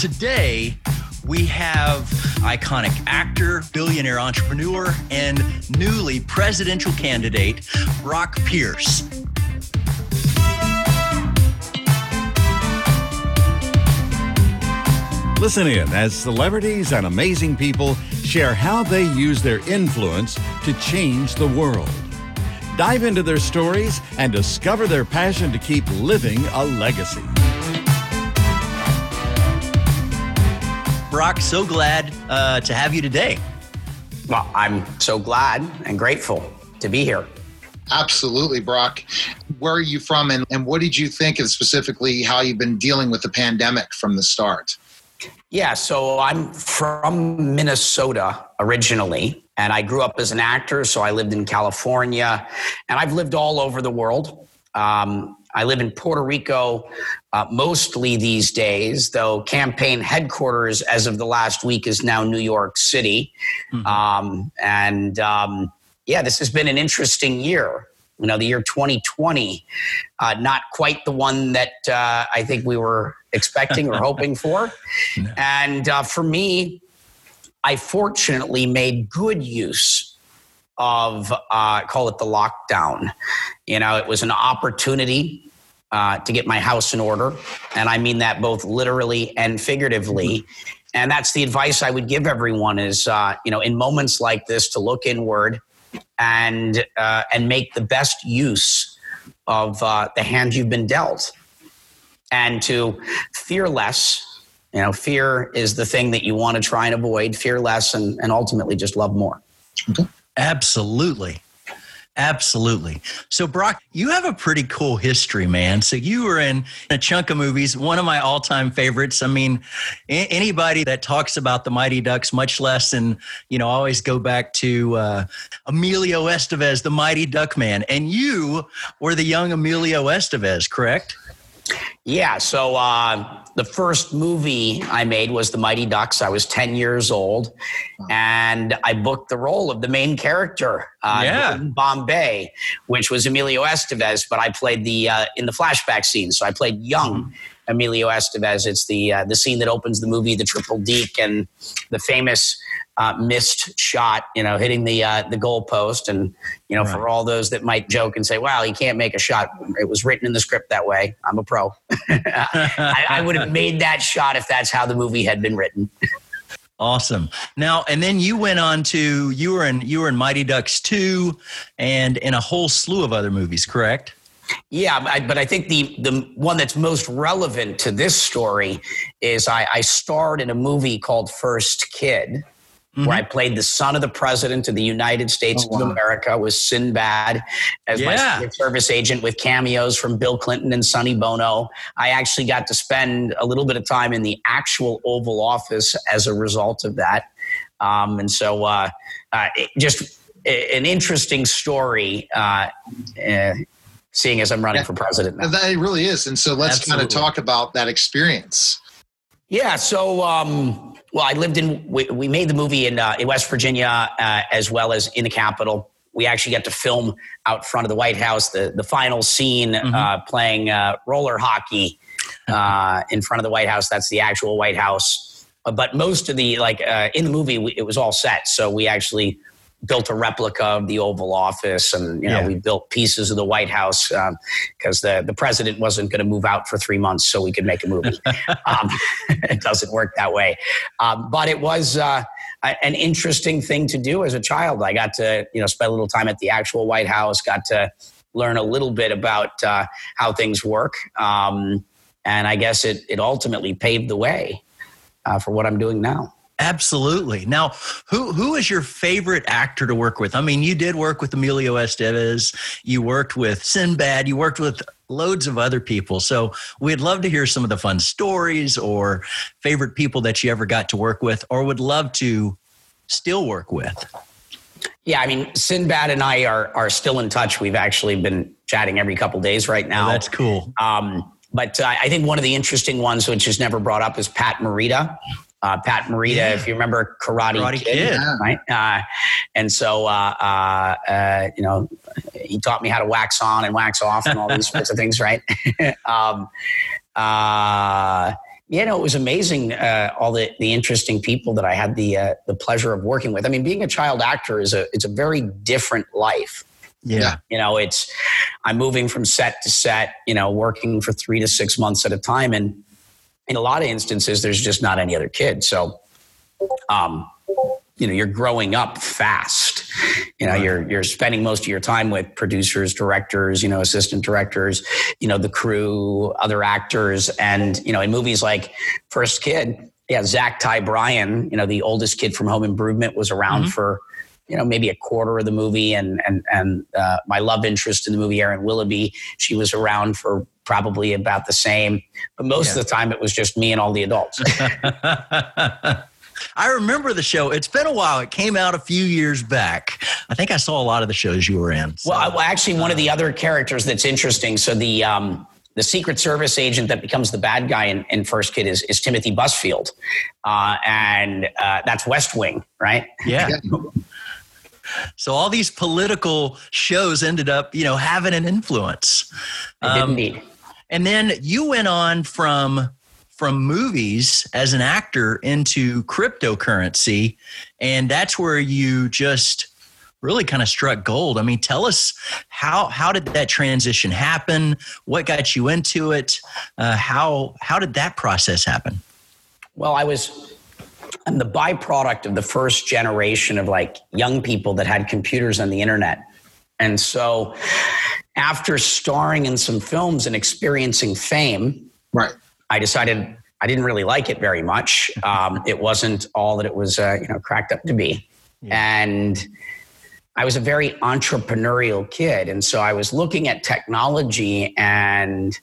Today, we have iconic actor, billionaire entrepreneur, and newly presidential candidate, Brock Pierce. Listen in as celebrities and amazing people share how they use their influence to change the world. Dive into their stories and discover their passion to keep living a legacy. Brock, so glad uh, to have you today. Well, I'm so glad and grateful to be here. Absolutely, Brock. Where are you from, and, and what did you think of specifically how you've been dealing with the pandemic from the start? Yeah, so I'm from Minnesota originally, and I grew up as an actor. So I lived in California, and I've lived all over the world. Um, I live in Puerto Rico uh, mostly these days, though campaign headquarters as of the last week is now New York City. Mm-hmm. Um, and um, yeah, this has been an interesting year. You know, the year 2020, uh, not quite the one that uh, I think we were expecting or hoping for. No. And uh, for me, I fortunately made good use of uh, call it the lockdown. You know, it was an opportunity uh, to get my house in order, and I mean that both literally and figuratively. And that's the advice I would give everyone: is uh, you know, in moments like this, to look inward and uh, and make the best use of uh, the hand you've been dealt and to fear less. You know, fear is the thing that you want to try and avoid, fear less, and, and ultimately just love more. Okay. Absolutely. Absolutely. So, Brock, you have a pretty cool history, man. So, you were in a chunk of movies, one of my all time favorites. I mean, anybody that talks about the Mighty Ducks, much less than, you know, always go back to uh, Emilio Estevez, the Mighty Duck Man. And you were the young Emilio Estevez, correct? Yeah. So uh, the first movie I made was The Mighty Ducks. I was 10 years old and I booked the role of the main character uh, yeah. in Bombay, which was Emilio Estevez, but I played the uh, in the flashback scene. So I played young. Mm-hmm. Emilio Estevez. It's the uh, the scene that opens the movie, the triple deke, and the famous uh, missed shot, you know, hitting the uh, the goalpost. And you know, right. for all those that might joke and say, "Wow, he can't make a shot," it was written in the script that way. I'm a pro. I, I would have made that shot if that's how the movie had been written. Awesome. Now, and then you went on to you were in you were in Mighty Ducks two, and in a whole slew of other movies, correct? Yeah, I, but I think the the one that's most relevant to this story is I, I starred in a movie called First Kid, Mm-hmm. where I played the son of the president of the United States oh, wow. of America, was Sinbad as yeah. my Secret Service agent with cameos from Bill Clinton and Sonny Bono. I actually got to spend a little bit of time in the actual Oval Office as a result of that. Um, and so, uh, uh, just an interesting story. Uh, uh, seeing as I'm running for president now. That really is. And so let's kind of talk about that experience. Yeah. So, um, well, I lived in, we, we made the movie in, uh, in West Virginia uh, as well as in the Capitol. We actually got to film out front of the White House, the, the final scene mm-hmm. uh, playing uh, roller hockey uh, in front of the White House. That's the actual White House. Uh, but most of the, like in the movie, we, it was all set. So we actually built a replica of the Oval Office, and you know yeah. we built pieces of the White House because um, the the president wasn't going to move out for three months, so we could make a movie. um, it doesn't work that way, um, but it was. Uh, an interesting thing to do as a child. I got to, you know, spend a little time at the actual White House. Got to learn a little bit about uh, how things work, um, and I guess it it ultimately paved the way uh, for what I'm doing now. Absolutely. Now, who who is your favorite actor to work with? I mean, you did work with Emilio Estevez, you worked with Sinbad, you worked with loads of other people. So we'd love to hear some of the fun stories or favorite people that you ever got to work with, or would love to still work with. Yeah, I mean, Sinbad and I are are still in touch. We've actually been chatting every couple days right now. Oh, that's cool. Um, but uh, I think one of the interesting ones, which is never brought up, is Pat Morita uh, Pat Morita, yeah. if you remember Karate, Karate Kid, Kid. right? Uh, and so, uh, uh, uh, you know, he taught me how to wax on and wax off and all these sorts of things, right? um, uh, Yeah, no, it was amazing. Uh, all the, the interesting people that I had the uh, the pleasure of working with. I mean, being a child actor is a it's a very different life. Yeah. You know, it's I'm moving from set to set. You know, working for three to six months at a time, and in a lot of instances, there's just not any other kid. So, um, you know, you're growing up fast. You know, you're you're spending most of your time with producers, directors, you know, assistant directors, you know, the crew, other actors, and you know, in movies like First Kid, yeah, Zach Ty Bryan, you know, the oldest kid from Home Improvement, was around mm-hmm. for you know maybe a quarter of the movie and and and uh, my love interest in the movie Erin Willoughby she was around for probably about the same but most yeah. of the time it was just me and all the adults I remember the show. It's been a while. It came out a few years back. I think I saw a lot of the shows you were in. So. Well, well, actually, one of the other characters that's interesting. So the um, the Secret Service agent that becomes the bad guy in, in First Kid is, is Timothy Busfield, uh, and uh, that's West Wing, right? Yeah. So all these political shows ended up, you know, having an influence. Um, indeed. And then you went on from from movies as an actor into cryptocurrency, and that's where you just really kind of struck gold. I mean, tell us how how did that transition happen? What got you into it? Uh, how how did that process happen? Well, I was I'm the byproduct of the first generation of like young people that had computers and the internet. And so after starring in some films and experiencing fame, right. I decided I didn't really like it very much. Um, it wasn't all that it was, uh, you know, cracked up to be. Yeah. And I was a very entrepreneurial kid. And so I was looking at technology and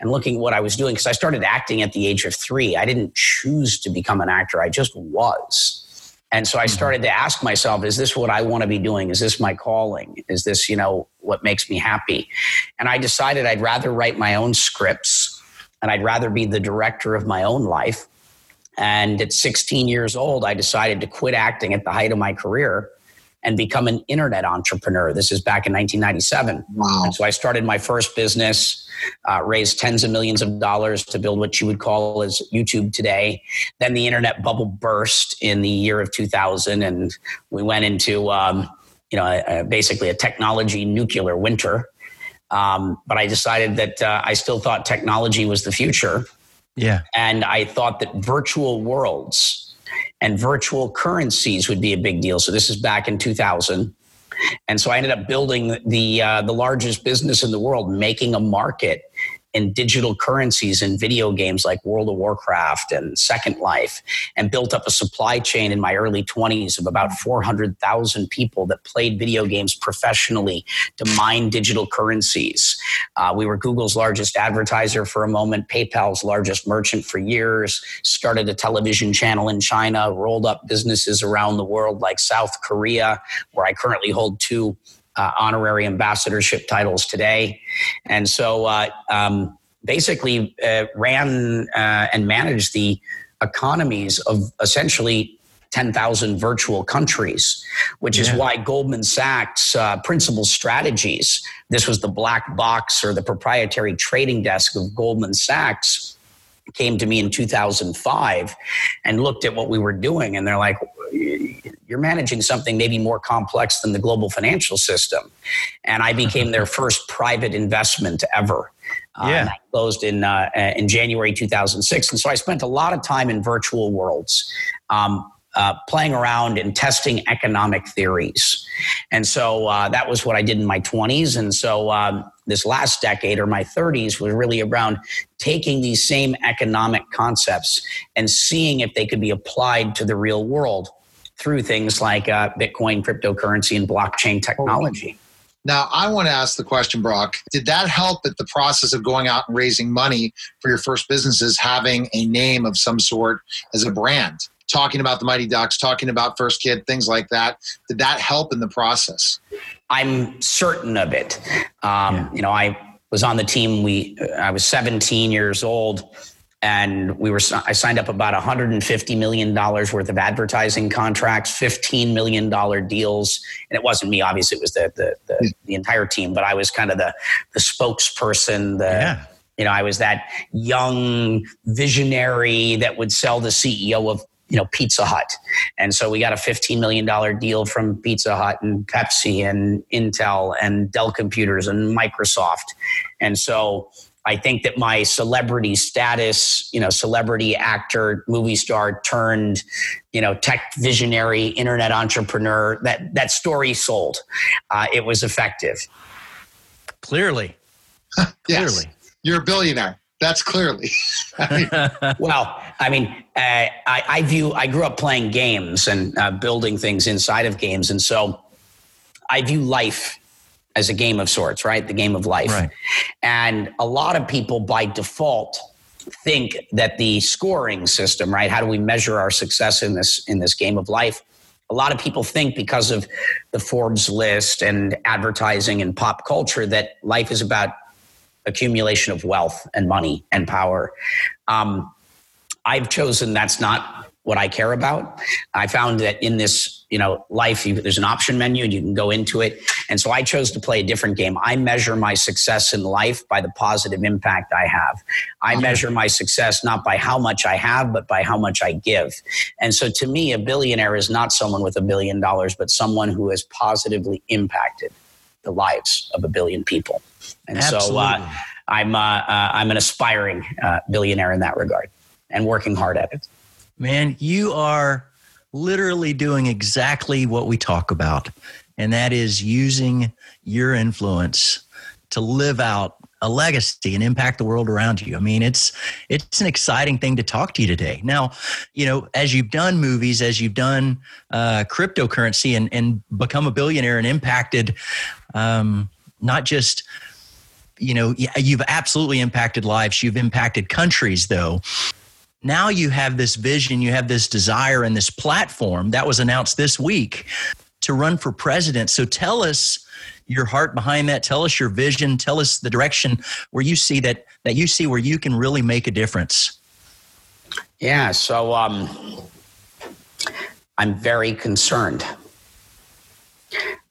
and looking what I was doing because I started acting at the age of three. I didn't choose to become an actor, I just was. And so I mm-hmm. started to ask myself, is this what I want to be doing? Is this my calling? Is this, you know, what makes me happy? And I decided I'd rather write my own scripts and I'd rather be the director of my own life. And at 16 years old, I decided to quit acting at the height of my career and become an internet entrepreneur. This is back in 1997. Wow. And so I started my first business, uh, raised tens of millions of dollars to build what you would call as YouTube today. Then the internet bubble burst in the year of 2000, and we went into um, you know a, a, basically a technology nuclear winter. Um, but I decided that uh, I still thought technology was the future. Yeah. And I thought that virtual worlds and virtual currencies would be a big deal. So this is back in 2000. And so I ended up building the uh, the largest business in the world, making a market in digital currencies and video games like World of Warcraft and Second Life, and built up a supply chain in my early 20s of about 400,000 people that played video games professionally to mine digital currencies. Uh, we were Google's largest advertiser for a moment, PayPal's largest merchant for years, started a television channel in China, rolled up businesses around the world like South Korea, where I currently hold two uh, honorary ambassadorship titles today. And so uh, um, basically uh, ran uh, and managed the economies of essentially 10,000 virtual countries, which yeah. is why Goldman Sachs uh, principal strategies, this was the black box or the proprietary trading desk of Goldman Sachs, came to me in 2005 and looked at what we were doing and they're like you're managing something maybe more complex than the global financial system and i became their first private investment ever uh, yeah. Closed in uh, in January 2006, and so I spent a lot of time in virtual worlds. Um, uh, playing around and testing economic theories. And so uh, that was what I did in my 20s. And so um, this last decade or my 30s was really around taking these same economic concepts and seeing if they could be applied to the real world through things like uh, Bitcoin, cryptocurrency, and blockchain technology. Now, I want to ask the question, Brock. Did that help at the process of going out and raising money for your first businesses, having a name of some sort as a brand? talking about the Mighty Ducks, talking about First Kid, things like that. Did that help in the process? I'm certain of it. Um, yeah. You know, I was on the team. We I was 17 years old, and we were. I signed up about 150 million dollars worth of advertising contracts, 15 million dollar deals, and it wasn't me. Obviously, it was the the, the, hmm. the entire team. But I was kind of the the spokesperson, the yeah You know, I was that young visionary that would sell the CEO of you know Pizza Hut, and so we got a fifteen million dollar deal from Pizza Hut and Pepsi and Intel and Dell Computers and Microsoft, and so I think that my celebrity status, you know, celebrity actor, movie star turned, you know, tech visionary, internet entrepreneur, that that story sold. Uh, it was effective. Clearly. yes. Clearly. You're a billionaire. That's clearly. well, I mean, uh, I, I, view, I grew up playing games and uh, building things inside of games. And so I view life as a game of sorts, right? The game of life. Right. And a lot of people by default think that the scoring system, right? How do we measure our success in this in this game of life? A lot of people think because of the Forbes list and advertising and pop culture that life is about accumulation of wealth and money and power. Um, I've chosen that's not what I care about. I found that in this, you know, life, you, there's an option menu and you can go into it. And so I chose to play a different game. I measure my success in life by the positive impact I have. I okay. measure my success not by how much I have, but by how much I give. And so to me, a billionaire is not someone with a billion dollars, but someone who has positively impacted the lives of a billion people. And Absolutely. so uh, I'm, uh, uh, I'm an aspiring uh, billionaire in that regard and working hard at it. Man, you are literally doing exactly what we talk about, and that is using your influence to live out a legacy and impact the world around you. I mean, it's it's an exciting thing to talk to you today. Now, you know, as you've done movies, as you've done uh, cryptocurrency, and and become a billionaire and impacted, um, not just you know, you've absolutely impacted lives. You've impacted countries, though now you have this vision, you have this desire and this platform that was announced this week to run for president. So tell us your heart behind that. Tell us your vision. Tell us the direction where you see that that you see where you can really make a difference. Yeah. So um, I'm very concerned.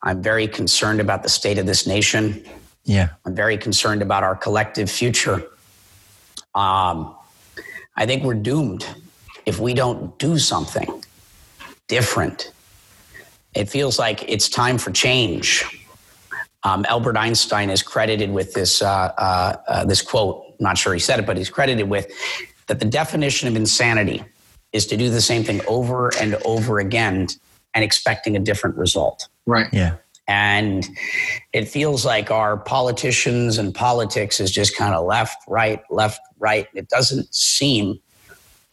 I'm very concerned about the state of this nation. Yeah. I'm very concerned about our collective future. Um, I think we're doomed if we don't do something different. It feels like it's time for change. Um, Albert Einstein is credited with this uh, uh, uh, this quote. I'm not sure he said it, but he's credited with that the definition of insanity is to do the same thing over and over again and expecting a different result. Right. Yeah. And it feels like our politicians and politics is just kind of left, right, left, right. It doesn't seem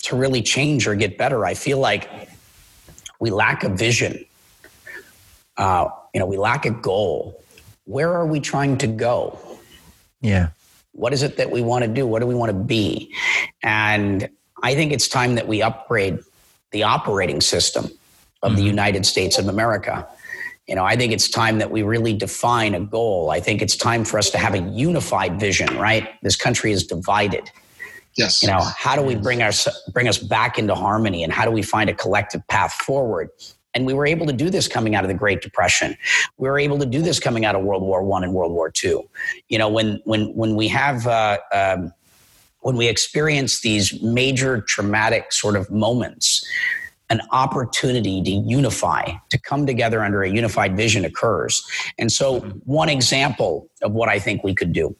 to really change or get better. I feel like we lack a vision. Uh, you know, we lack a goal. Where are we trying to go? Yeah. What is it that we want to do? What do we want to be? And I think it's time that we upgrade the operating system of mm-hmm. the United States of America. You know, I think it's time that we really define a goal. I think it's time for us to have a unified vision, right? This country is divided. Yes. You know, how do we bring us bring us back into harmony and how do we find a collective path forward? And we were able to do this coming out of the Great Depression. We were able to do this coming out of World War One and World War Two. You know, when when when we have uh, um, when we experience these major traumatic sort of moments, an opportunity to unify, to come together under a unified vision occurs. And so, one example of what I think we could do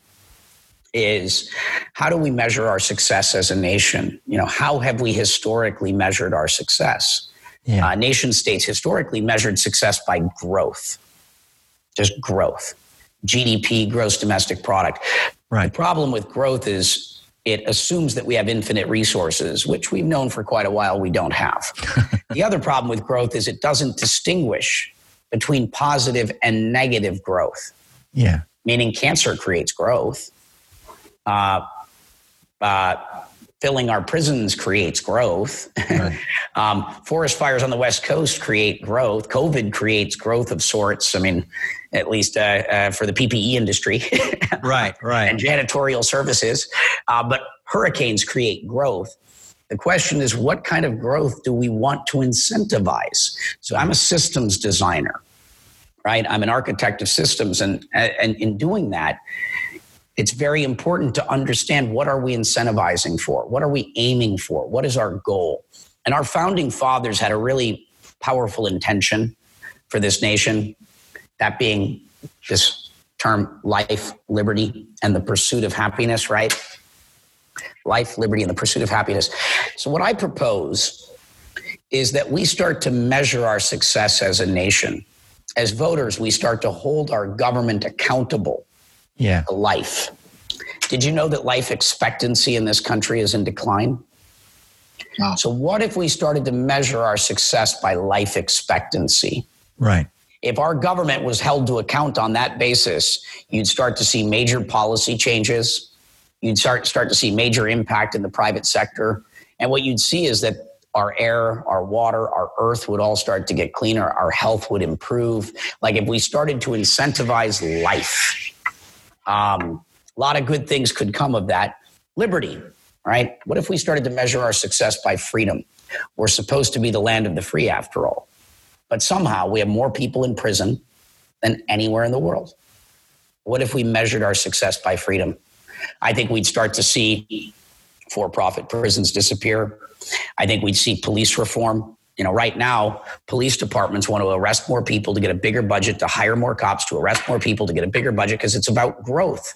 is how do we measure our success as a nation? You know, how have we historically measured our success? Yeah. Uh, nation states historically measured success by growth, just growth, GDP, gross domestic product. Right. The problem with growth is it assumes that we have infinite resources, which we've known for quite a while we don't have. the other problem with growth is it doesn't distinguish between positive and negative growth. Yeah. Meaning cancer creates growth. Uh, uh, filling our prisons creates growth. Right. um, forest fires on the West Coast create growth. COVID creates growth of sorts. I mean, at least uh, uh, for the PPE industry. right, right. And janitorial services. Uh, but hurricanes create growth. The question is, what kind of growth do we want to incentivize? So I'm a systems designer, right? I'm an architect of systems. And, and in doing that, it's very important to understand what are we incentivizing for? What are we aiming for? What is our goal? And our founding fathers had a really powerful intention for this nation, that being this term life, liberty, and the pursuit of happiness, right? Life, liberty, and the pursuit of happiness. So, what I propose is that we start to measure our success as a nation. As voters, we start to hold our government accountable yeah. to life. Did you know that life expectancy in this country is in decline? Wow. So, what if we started to measure our success by life expectancy? Right. If our government was held to account on that basis, you'd start to see major policy changes. You'd start, start to see major impact in the private sector. And what you'd see is that our air, our water, our earth would all start to get cleaner. Our health would improve. Like if we started to incentivize life, um, a lot of good things could come of that. Liberty, right? What if we started to measure our success by freedom? We're supposed to be the land of the free after all. But somehow we have more people in prison than anywhere in the world. What if we measured our success by freedom? I think we'd start to see for profit prisons disappear. I think we'd see police reform. You know, right now, police departments want to arrest more people to get a bigger budget, to hire more cops, to arrest more people to get a bigger budget because it's about growth.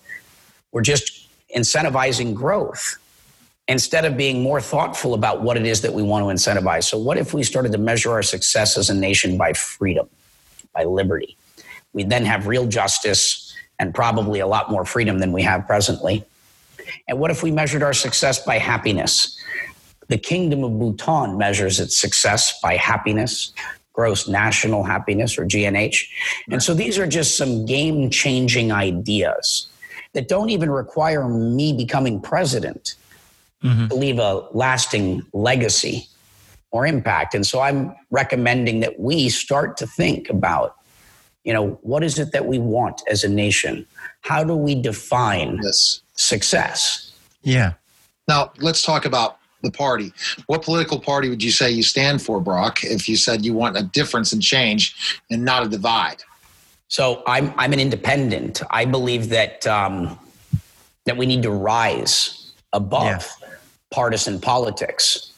We're just incentivizing growth instead of being more thoughtful about what it is that we want to incentivize. So, what if we started to measure our success as a nation by freedom, by liberty? We'd then have real justice and probably a lot more freedom than we have presently. And what if we measured our success by happiness? The Kingdom of Bhutan measures its success by happiness, gross national happiness, or GNH. And so these are just some game changing ideas that don't even require me becoming president mm-hmm. to leave a lasting legacy or impact. And so I'm recommending that we start to think about, you know, what is it that we want as a nation? How do we define yes. success? Yeah. Now let's talk about the party. What political party would you say you stand for, Brock, if you said you want a difference and change and not a divide? So I'm I'm an independent. I believe that um, that we need to rise above yeah partisan politics.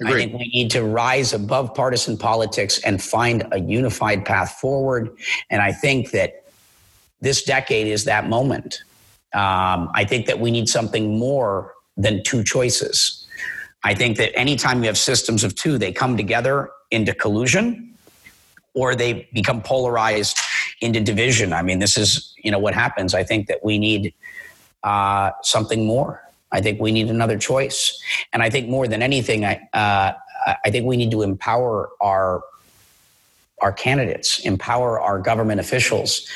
Agreed. I think we need to rise above partisan politics and find a unified path forward. And I think that this decade is that moment. Um, I think that we need something more than two choices. I think that anytime you have systems of two, they come together into collusion or they become polarized into division. I mean, this is you know what happens. I think that we need uh, something more. I think we need another choice. And I think more than anything, I, uh, I think we need to empower our, our candidates, empower our government officials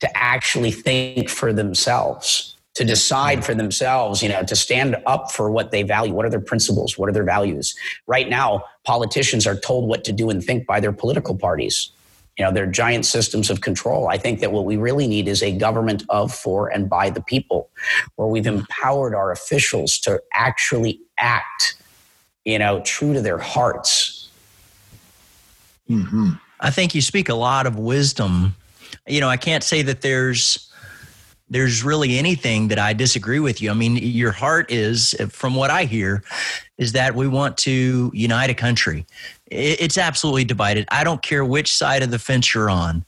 to actually think for themselves, to decide for themselves, you know, to stand up for what they value. What are their principles? What are their values? Right now, politicians are told what to do and think by their political parties. You know, they're giant systems of control. I think that what we really need is a government of, for, and by the people, where we've empowered our officials to actually act, you know, true to their hearts. Mm-hmm. I think you speak a lot of wisdom. You know, I can't say that there's there's really anything that I disagree with you. I mean, your heart is, from what I hear, is that we want to unite a country. It's absolutely divided. I don't care which side of the fence you're on.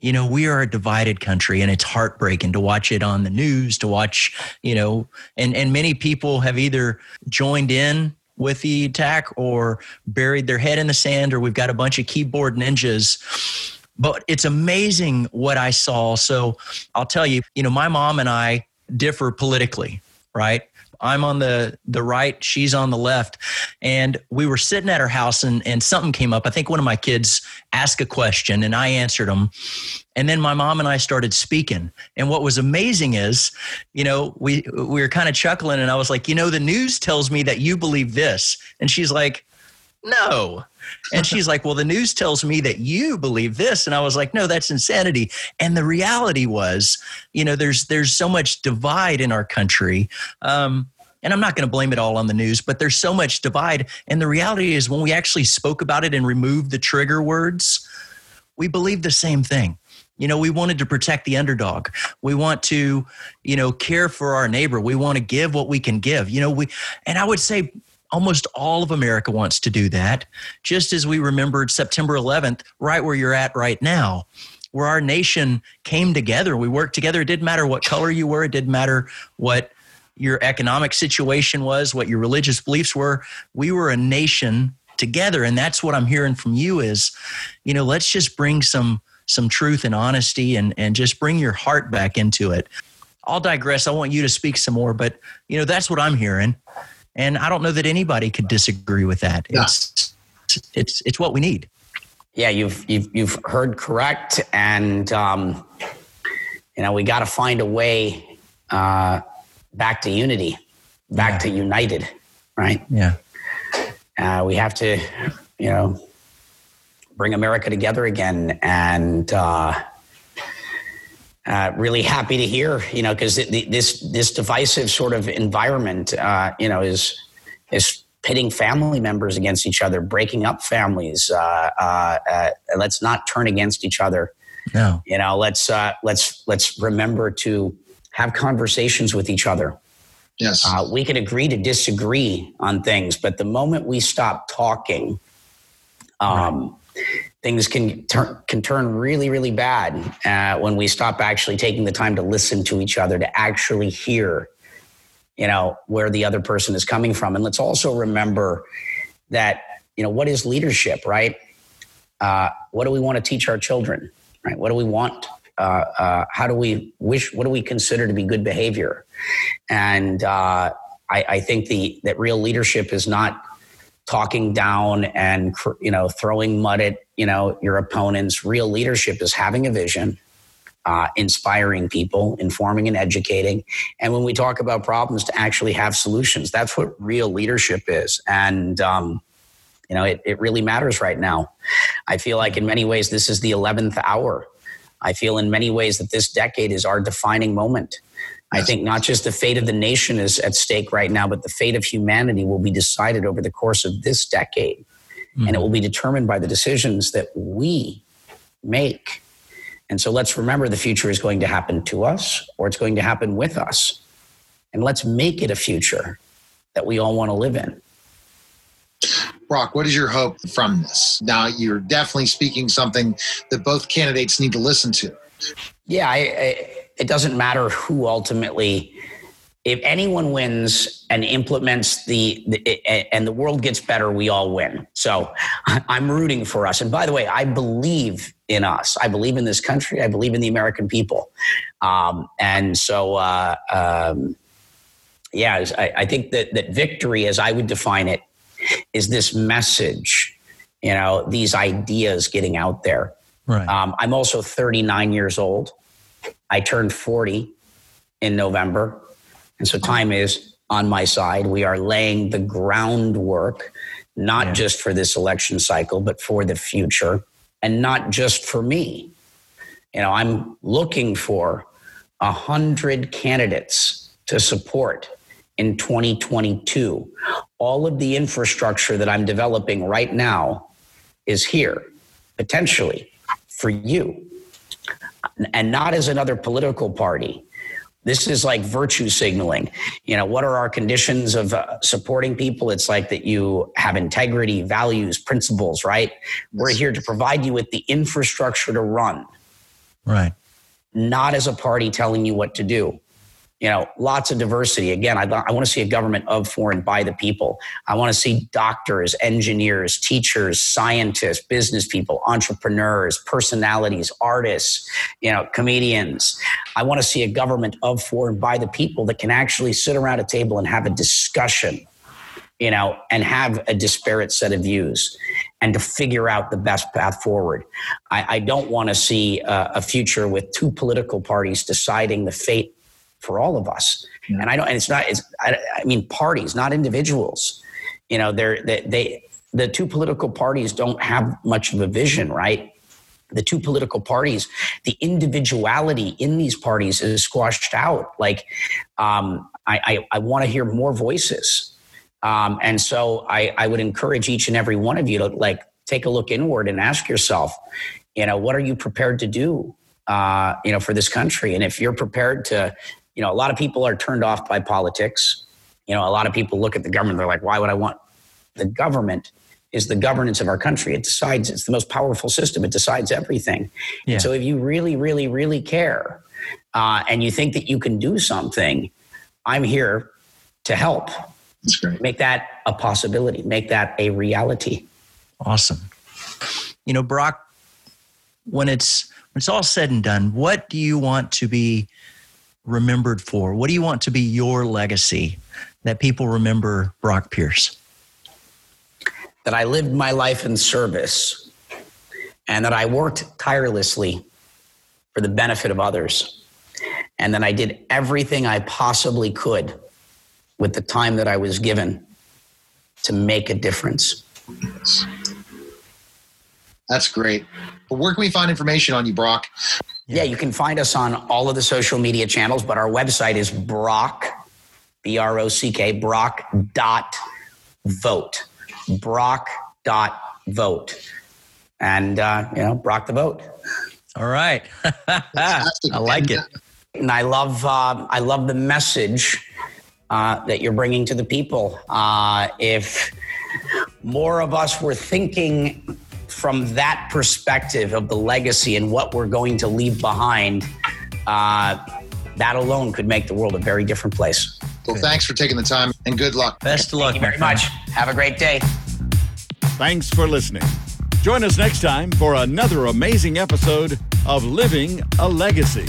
You know, we are a divided country and it's heartbreaking to watch it on the news, to watch, you know, and, and many people have either joined in with the attack or buried their head in the sand, or we've got a bunch of keyboard ninjas. But it's amazing what I saw. So I'll tell you, you know, my mom and I differ politically, right? I'm on the the right, she's on the left. And we were sitting at her house and, and something came up. I think one of my kids asked a question and I answered them. And then my mom and I started speaking. And what was amazing is, you know, we we were kind of chuckling and I was like, you know, the news tells me that you believe this. And she's like, no. And she's like, Well, the news tells me that you believe this. And I was like, No, that's insanity. And the reality was, you know, there's there's so much divide in our country. Um, and I'm not going to blame it all on the news, but there's so much divide. And the reality is, when we actually spoke about it and removed the trigger words, we believe the same thing You know, we wanted to protect the underdog. We want to, you know, care for our neighbor. We want to give what we can give. You know, we, and I would say almost all of America wants to do that, just as we remembered September 11th, right where you're at right now, where our nation came together. We worked together. It didn't matter what color you were, it didn't matter what your economic situation was, what your religious beliefs were. We were a nation together. And that's what I'm hearing from you is, you know, let's just bring some some truth and honesty and, and just bring your heart back into it. I'll digress. I want you to speak some more, but you know, that's what I'm hearing. And I don't know that anybody could disagree with that. Yeah. It's it's it's what we need. Yeah, you've you've you've heard correct, and um, you know we got to find a way uh, back to unity, back yeah. to united, right? Yeah. Uh, we have to, you know, bring America together again, and uh, uh, really happy to hear, you know, because this this divisive sort of environment, uh, you know, is is pitting family members against each other, breaking up families. Uh, uh, uh let's not turn against each other. No, you know, let's uh, let's let's remember to have conversations with each other. Yes, we can agree to disagree on things, but the moment we stop talking, um, right things can turn can turn really really bad uh, when we stop actually taking the time to listen to each other to actually hear you know where the other person is coming from. And let's also remember that you know what is leadership right? Uh, what do we want to teach our children right? What do we want? Uh, uh how do we wish what do we consider to be good behavior? And uh, I, I think the that real leadership is not talking down and you know throwing mud at you know your opponents. Real leadership is having a vision uh, inspiring people informing and educating. And when we talk about problems to actually have solutions that's what real leadership is. And um, you know it, it really matters right now. I feel like in many ways this is the 11th hour. I feel in many ways that this decade is our defining moment I think not just the fate of the nation is at stake right now, but the fate of humanity will be decided over the course of this decade. Mm-hmm. And it will be determined by the decisions that we make. And so let's remember the future is going to happen to us or it's going to happen with us. And let's make it a future that we all want to live in. Brock, what is your hope from this? Now, you're definitely speaking something that both candidates need to listen to. Yeah, I, I it doesn't matter who ultimately if anyone wins and implements the, the, and the world gets better we all win. So i'm rooting for us. And by the way i believe in us. I believe in this country. I believe in the american people. Um, and so uh, um, yeah I, I, think that, that victory as i would define it is this message you know these ideas getting out there. Right. Um, i'm also 39 years old I turned 40 in November. And so time is on my side. We are laying the groundwork, not yeah. just for this election cycle, but for the future, and not just for me. You know, I'm looking for a hundred candidates to support in 2022. All of the infrastructure that I'm developing right now is here, potentially for you and not as another political party. This is like virtue signaling. You know, what are our conditions of uh, supporting people? It's like that you have integrity, values, principles, right? We're here to provide you with the infrastructure to run. Right. Not as a party telling you what to do you know, lots of diversity. Again, I, I want to see a government of, for, and by the people. I want to see doctors, engineers, teachers, scientists, business people, entrepreneurs, personalities, artists, you know, comedians. I want to see a government of, for, and by the people that can actually sit around a table and have a discussion, you know, and have a disparate set of views and to figure out the best path forward. I, I don't want to see a, a future with two political parties deciding the fate for all of us. Yeah. And I don't, and it's not, it's, I, I, mean, parties, not individuals. You know, they're, they, they, the two political parties don't have much of a vision, right? The two political parties, the individuality in these parties is squashed out. Like, um, I, I, I want to hear more voices. Um, and so I, I would encourage each and every one of you to like take a look inward and ask yourself, you know, what are you prepared to do uh, you know, for this country. And if you're prepared to, you know, a lot of people are turned off by politics. You know, a lot of people look at the government, they're like, why would I want the government? Is the governance of our country. It decides, it's the most powerful system. It decides everything. Yeah. So if you really, really, really care uh, and you think that you can do something, I'm here to help. That's great. Make that a possibility, make that a reality. Awesome. You know, Brock, when it's when it's all said and done, what do you want to be remembered for? What do you want to be your legacy that people remember Brock Pierce? That I lived my life in service and that I worked tirelessly for the benefit of others. And that I did everything I possibly could with the time that I was given to make a difference. That's great. But where can we find information on you, Brock? Yeah, you can find us on all of the social media channels, but our website is Brock, B R O C K, Brock dot vote. Brock dot vote. And, uh, you know, Brock the vote. All right. I like it. And I love, uh, I love the message uh, that you're bringing to the people. Uh, if more of us were thinking from that perspective of the legacy and what we're going to leave behind, uh, that alone could make the world a very different place. Well, thanks for taking the time and good luck. Best of luck, Thank you very much. Have a great day. Thanks for listening. Join us next time for another amazing episode of Living a Legacy.